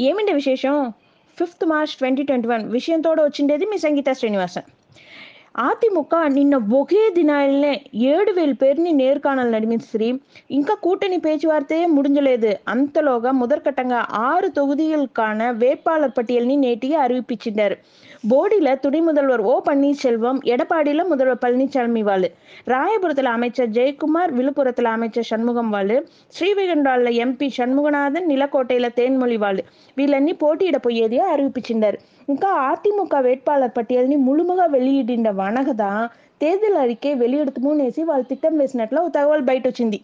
ఏమిటి విశేషం fifth March twenty twenty one విషయంతోడు వచ్చిండేది మీ సంగీత శ్రీనివాసన్ அதிமுக నిన్న ஒகே దినాలనే ఏడు வேல் பேர்னி நேர்காணல் நடிமிஸ்ரி ఇంకా கூட்டணி பேச்சுவார்த்தையே முடிஞ்சలేదు అంతలోగా మొదటి ఆరు తొగుదీలకాన వేట్పాలర్ పట్టియల్ని నేటిగా அறிவிப்பிச்சிட்டாరు போடியில் துணை முதல்வர் ஓ பன்னீர்செல்வம் எடப்பாடியில் முதல்வர் பழனிசாமி வாழு ராயபுரத்தில் அமைச்சர் ஜெயக்குமார் விழுப்புரத்தில் அமைச்சர் சண்முகம் வாழு ஸ்ரீவைகுண்டாவில் எம்பி சண்முகநாதன் நிலக்கோட்டையில தேன்மொழி வாழு వీళ్ళన్నీ పోటీడ పోయేదిగా అరిపించిండారు ఇంకా அதிமுக வேட்பாளர் பட்டியல்னி முழுமுக வெளியிடின்ற வனகதான் தேர்தல் அறிக்கை வெளியிடுத்துமோనేసి వాళ్ళు திట్టం వేసినట్లు తగవల్ బయట వచ్చింది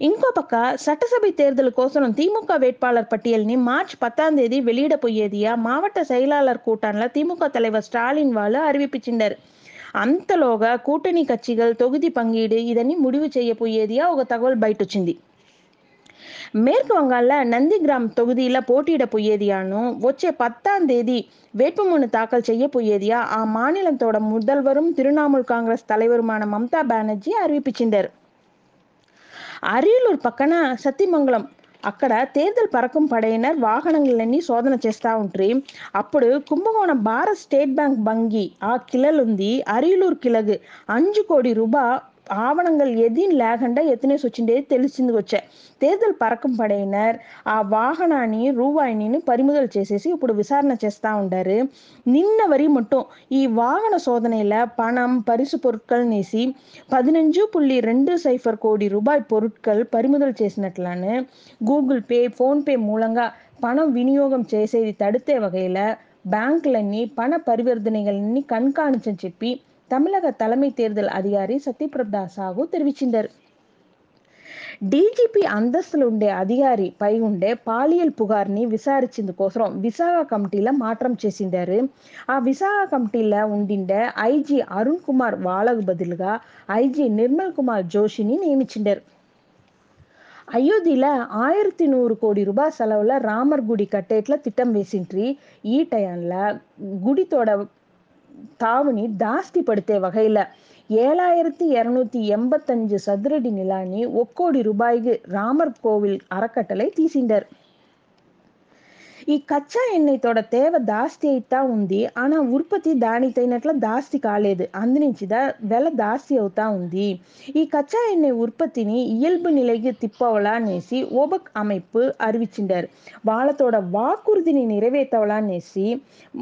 ఇంకో పక్క சட்டசபை தேர்தலுக்கோசரம் திமுக வேட்பாளர் பட்டியல்ని மார்ச் பத்தாம் தேதி வெளியிட పోయేదిగా மாவட்ட செயலாளர் கூட்டான்ல திமுக தலைவர் ஸ்டாலின் వాళ్ళు அறிவிப்பிச்சிండారు అంతలోగా కూటమి కచ్చిగల్ తొగిది పంగీడు ఇదని ముడివు చేయపోయేదిగా ఒక தகவல் బయటొచ్చింది மேற்கு வங்காள நந்திகிராம் தொகுதியில் போட்டியிட போயேதியானும் வச்சே பத்தாம் தேதி வேட்புமனு தாக்கல் செய்ய போயேதியா? ஆ மாநிலத்தோட முதல்வரும் திரிணாமுல் காங்கிரஸ் தலைவருமான மம்தா பானர்ஜி அறிவிப்பிச்சிருந்தார் అరియలూరు పక్కన సత్యమంగళం అక్కడ తేర్దల్ పరకం పడైనర్ వాహనలన్నీ శోధన చేస్తూ ఉంట్రి అప్పుడు కుంభకోణం భారత్ స్టేట్ బ్యాంక్ బంగి ఆ కిలలుంది అరియలూరు కిలగు అంజు కోడి రూబా ఆవణంగల్ ఎదిన్ లేకుండా ఎత్తునే సొచ్చిండే తెలిసింది వచ్చే తేదలు పరకం పడైనర్ ఆ వాహనాన్ని రూపాయిని పరిమిదలు చేసేసి ఇప్పుడు విచారణ చేస్తూ ఉండారు నిన్న వరి మట్టం ఈ వాహన சோதனையில் பணம் பரிசு பொருட்கள் நேசி பதினஞ்சு புள்ளி ரெண்டு சைஃபர் கோடி ரூபாய் பொருட்கள் பறிமுதல் చేసినట్లాను గూగుల్ పే ఫోన్పే మూలంగా పణం వినియోగం చేసేది తడితే వగైల బ్యాంకులన్నీ పణ పరివర్తనలన్నీ కణకాణించని చెప్పి தமிழக தலைமை தேர்தல் அதிகாரி సత్యప్రదా సాగు தெரிவிச்சிருந்தார் డీజీపీ అంతస్తులు ఉండే అధికారి పై ఉండే పాలియల్ పుగార్ని విచారించేందుకోసం విశాఖ కమిటీలో మాత్రం చేసిండారు ఆ విశాఖ కమిటీలో ఉండిండే ఐజీ అరుణ్ కుమార్ వాళ్ళకు బదులుగా ఐజీ నిర్మల్ కుమార్ జోషిని నియమించిండారు అయోధ్యలో ஆயிரத்தி நூறு கோடி ரூபாய் செலவுல ராமர் குடி கட்டேட்ல திட்டம் வேசின்றி ఈ టైంలో గుడితోడ தாவணி தாஸ்திப்படுத்திய வகையில ஏழாயிரத்தி இரநூத்தி எண்பத்தஞ்சு சதுரடி நிலானி ஒக்கோடி ரூபாய்க்கு ராமர் கோவில் அறக்கட்டளை தீசிண்டர் ఈ కచ్చా ఎన్నెతోడ తేవ దాస్తి అయితా ఉంది ఆనా ఉత్పత్తి దానికైనట్ల దాస్తి కాలేదు అందినించిదా వెల దాస్తి అవుతా ఉంది ఈ కచ్చా ఎన్నె உற்பத்தினி இயல்பு நிலைக்கு திப்பவளான் நேசி ஓபக் அமைப்பு அறிவிச்சின்றார் வாழத்தோட வாக்குறுதினை நிறைவேற்றவளான் நேசி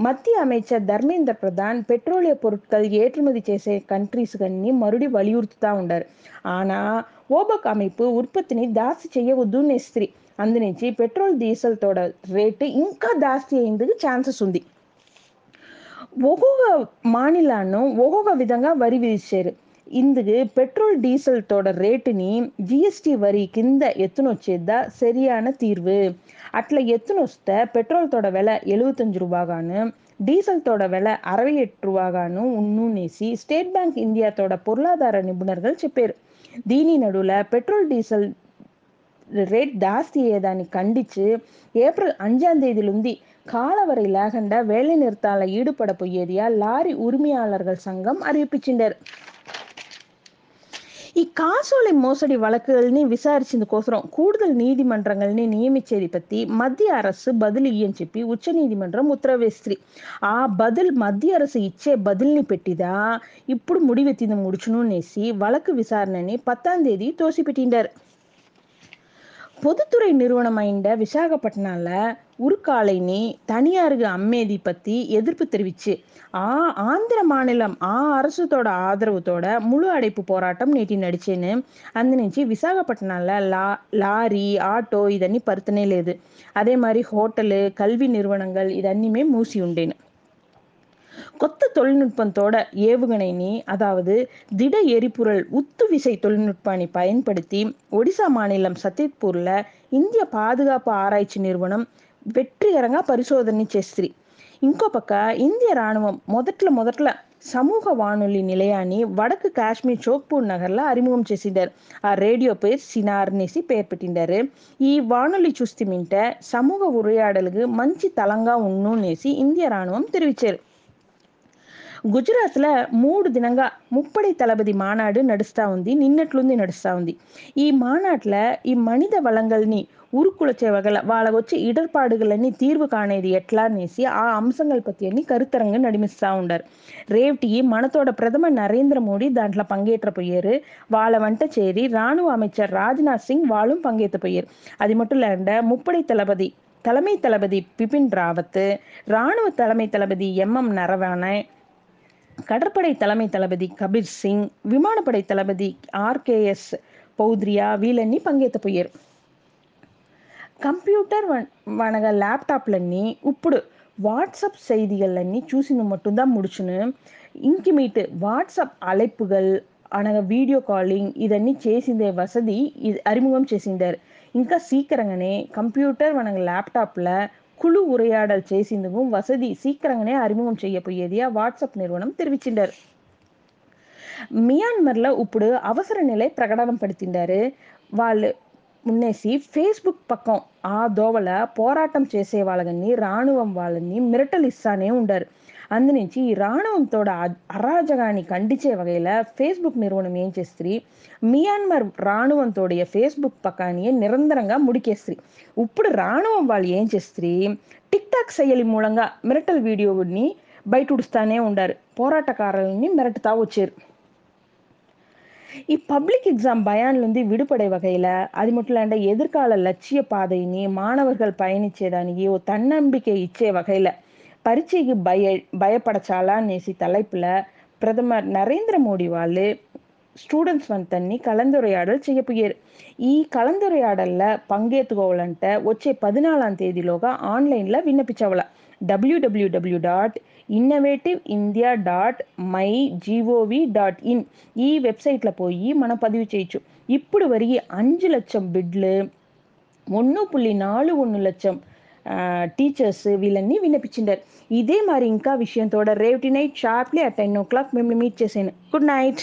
மத்திய அமைச்சர் தர்மேந்திர பிரதான் பெட்ரோலிய பொருட்கள் ஏற்றுமதி చేసే కంట్రీస్ కన్నీ మరుడి వలియుర్తుతా ఉండారు ఆనా ఓబక్ அமைப்பு ఉత్పత్తిని దాసి చేయవద్దు నేస్త్రి అందించి పెట్రోల్ డీజిల్ తోడ రేటు ఇంకా జాస్తి అయ్యేందుకు ఛాన్సెస్ ఉంది ఒక్కొక్క మానిలాను ఒక్కొక్క విధంగా వరి విధించారు ఇందుకు పెట్రోల్ డీజిల్ తోడ రేటుని జిఎస్టి వరి కింద ఎత్తునొచ్చేదా సరిயான தீர்வு అట్లా ఎత్తునొస్తే పెట్రోల్ తోడ వెల எழுபத்தஞ்சு ரூபாய்கானு டீசல் தோட விலை అరవై ఎట్టు రూపాగాను ఉన్నూనేసి స్టేట్ బ్యాంక్ ఇండియాతోడ పొరులాధార నిపుణర్గల్ చెప్పారు దీని నడువుల పెట్రోల్ డీజిల్ ರೇಟ್ ಜಾಸ್ತಿ ಏದಾನಿ ಖಂಡಿಸಿ ಏಪ್ರಿಲ್ ಅಂಜಾಂ ತೇದಿಲಿಂದು காலவரை லேகண்ட வேலை நிறுத்தால ஈடுபட போயேதியா லாரி உரிமையாளர்கள் சங்கம் அறிவிப்பிச்சுண்டார் ఈ కాసోలి మోసడి వలకల్ని విచారించేందుకోసం కూడుదల నీతిమంత్రంగల్ని నియమించేది పత్తి మధ్య అరసు బదులు ఇయ్యని చెప్పి ఉచ్చ నీతిమంత్రం ఉత్తరవేస్తుంది ఆ బదులు మధ్య అరసు ఇచ్చే బదుల్ని పెట్టిదా ఇప్పుడు ముడివెత్తింది ముడుచునునేసి వలకు విచారణని పత్తాం తేదీ తోసిపెట్టిండారు பொதுத்துறை நிறுவனமைண்ட விசாகப்பட்டினால உருக்காலைனி தனியாருக்கு அம்மேதி பத்தி எதிர்ப்பு தெரிவிச்சு ஆ ஆந்திர மாநிலம் ஆ அரசுத்தோட ஆதரவுத்தோட முழு அடைப்பு போராட்டம் நேற்று నడిచేను అందునుంచి విశాఖపట్నంలో లా లారీ ఆటో ఇదన్నీ పరుతనే లేదు అదే మరి హోటలు కల్వి நிறுவனங்கள் இதன்னிமே மூசி ఉండేను கொத்த தொழில்நுட்பத்தோட ஏவுகணை நீ அதாவது திட எரிபொருள் உத்து விசை தொழில்நுட்பாணி பயன்படுத்தி ஒடிசா மாநிலம் சத்தியப்பூரில் இந்திய பாதுகாப்பு ஆராய்ச்சி நிறுவனம் வெற்றிகரంగా పరిశోధన చేస్త్రి ఇంకో పక్క ఇండియా రాణువం మొదట్లో మొదట్లో సమూహ వాణులి నిలయాన్ని వడకు కాశ్మీర్ చోక్పూర్ నగర్లో அறிமுகம் చేసిండారు ఆ రేడియో పేరు సినార్ అనేసి పేరు పెట్టిండారు ఈ వాణులి చూస్తే సమూహ ఉరియాడలకు మంచి తలంగా ఉన్ను అనేసి ఇండియా రాణువం తెరివిచ్చారు గుజరాత్ల మూడు దినంగా ముప్పడి తలబది మానాడు నడుస్తూ ఉంది నిన్నట్లుంది నడుస్తూ ఉంది ఈ మానాట్ల ఈ మనిద వళంగల్ని ఉరుక్కులచే వగల వాళ్ళకొచ్చే இடர்பாடுகளన్నీ தீர்வு காணేది ఎట్లా అనేసి ఆ అంశంగల్ పత్తి అని కరుతరంగా నడిమిస్తూ ఉండారు రేవటి మనతోడ ప్రథమ నరేంద్ర మోడీ దాంట్లో பங்கேற்றపోయారు వాళ్ళ వంట చేరి రాணுవ அமைச்சர் ராஜ்நாத் சிங் வாழும் பங்கேற்றపోయారు అది மட்டும் இல்லாண்ட முப்படை தளபதி தலைமை தளபதி பிபின் ராவத்து இராணுவ தலைமை தளபதி எம் எம் நரவான கடற்படை தலைமை தளபதி கபீர் சிங் விமானப்படை தளபதி ஆர்கேஎஸ் பௌத்ரியா வீலன்னி పంగేత పోయారు కంప్యూటర్ వనగ ల్యాప్టాప్లన్నీ ఇప్పుడు வாட்ஸ்அப் செய்திகள்லன்னி சூசினு மட்டும்தான் முடிச்சுன்னு ఇంకిమీట్ వాట్సాప్ అలైపుగల్ అనగా వీడియో కాలింగ్ ఇదన్నీ చేసిందే వసతి ఇది அறிமுகம் చేసిండారు ఇంకా సీకరంగానే కంప్యూటర్ మన ల్యాప్టాప్ల குழு உரையாடல் చేసేందుకు వసతి సీక్రంగానే அறிமுகம் చేయపోయేదిగా వాట్సాప్ నిర్వహణం తెరివిచిండారు మియాన్మర్ల ఇప్పుడు అవసర నిலை ప్రకటన పడుతుండారు వాళ్ళు మున్నేసి ఫేస్బుక్ పక్కం ఆ దోవల పోరాటం చేసే వాళ్ళని రాణువం వాళ్ళని మిరటలిస్తానే ఉండారు అందించి ఈ రాణవంతోడ అరాజకాన్ని ఖండించే వగైల ఫేస్బుక్ నిర్వహణం ఏం చేస్తుంది మియాన్మార్ రాణవంతోడియ ఫేస్బుక్ పకాన్ని నిరంతరంగా ముడికేస్తుంది ఇప్పుడు రాణవం వాళ్ళు ఏం చేస్తుంది టిక్టాక్ శైలి మూలంగా మిరటల్ వీడియోని బయటుడుస్తానే ఉండారు పోరాటకారులని మిరటుతా వచ్చారు ఈ பப்ளிக் எக்ஸாம் பயான்லேருந்து விடுபடை வகையில் அது மட்டும் இல்லாண்ட எதிர்கால லட்சிய பாதையினி மாணவர்கள் பயணிச்சேதானியோ தன்னம்பிக்கை இச்சே வகையில் பரீட்சைக்கு பய பயப்படச்சாலா நேசி தலைப்பில் பிரதமர் நரேந்திர மோடி వాళ్ళు స్టూడెంట్స్ వంతన్ని కలందొరయాడలు చేయపోయారు ఈ కలందొరయాడల్లో పంగెత్తుకోవాలంటే వచ్చే పదినాలాం తేదీలోగా ఆన్లైన్లో విన్నపించవల W W W dot innovative India dot my gov dot in ఈ వెబ్సైట్లో పోయి మనం పదివి చేయొచ్చు ఇప్పుడు వరకు அஞ்சு லட்சம் బిడ్లు ஒன்று புள்ளி நாலு ஒன்று லட்சம் టీచర్స్ వీళ్ళన్నీ వినిపించిండారు. ఇదే మరి ఇంకా విషయంతో రేవటి night sharply at ten o'clock మిమ్మల్ని మీట్ చేసాను. Good night.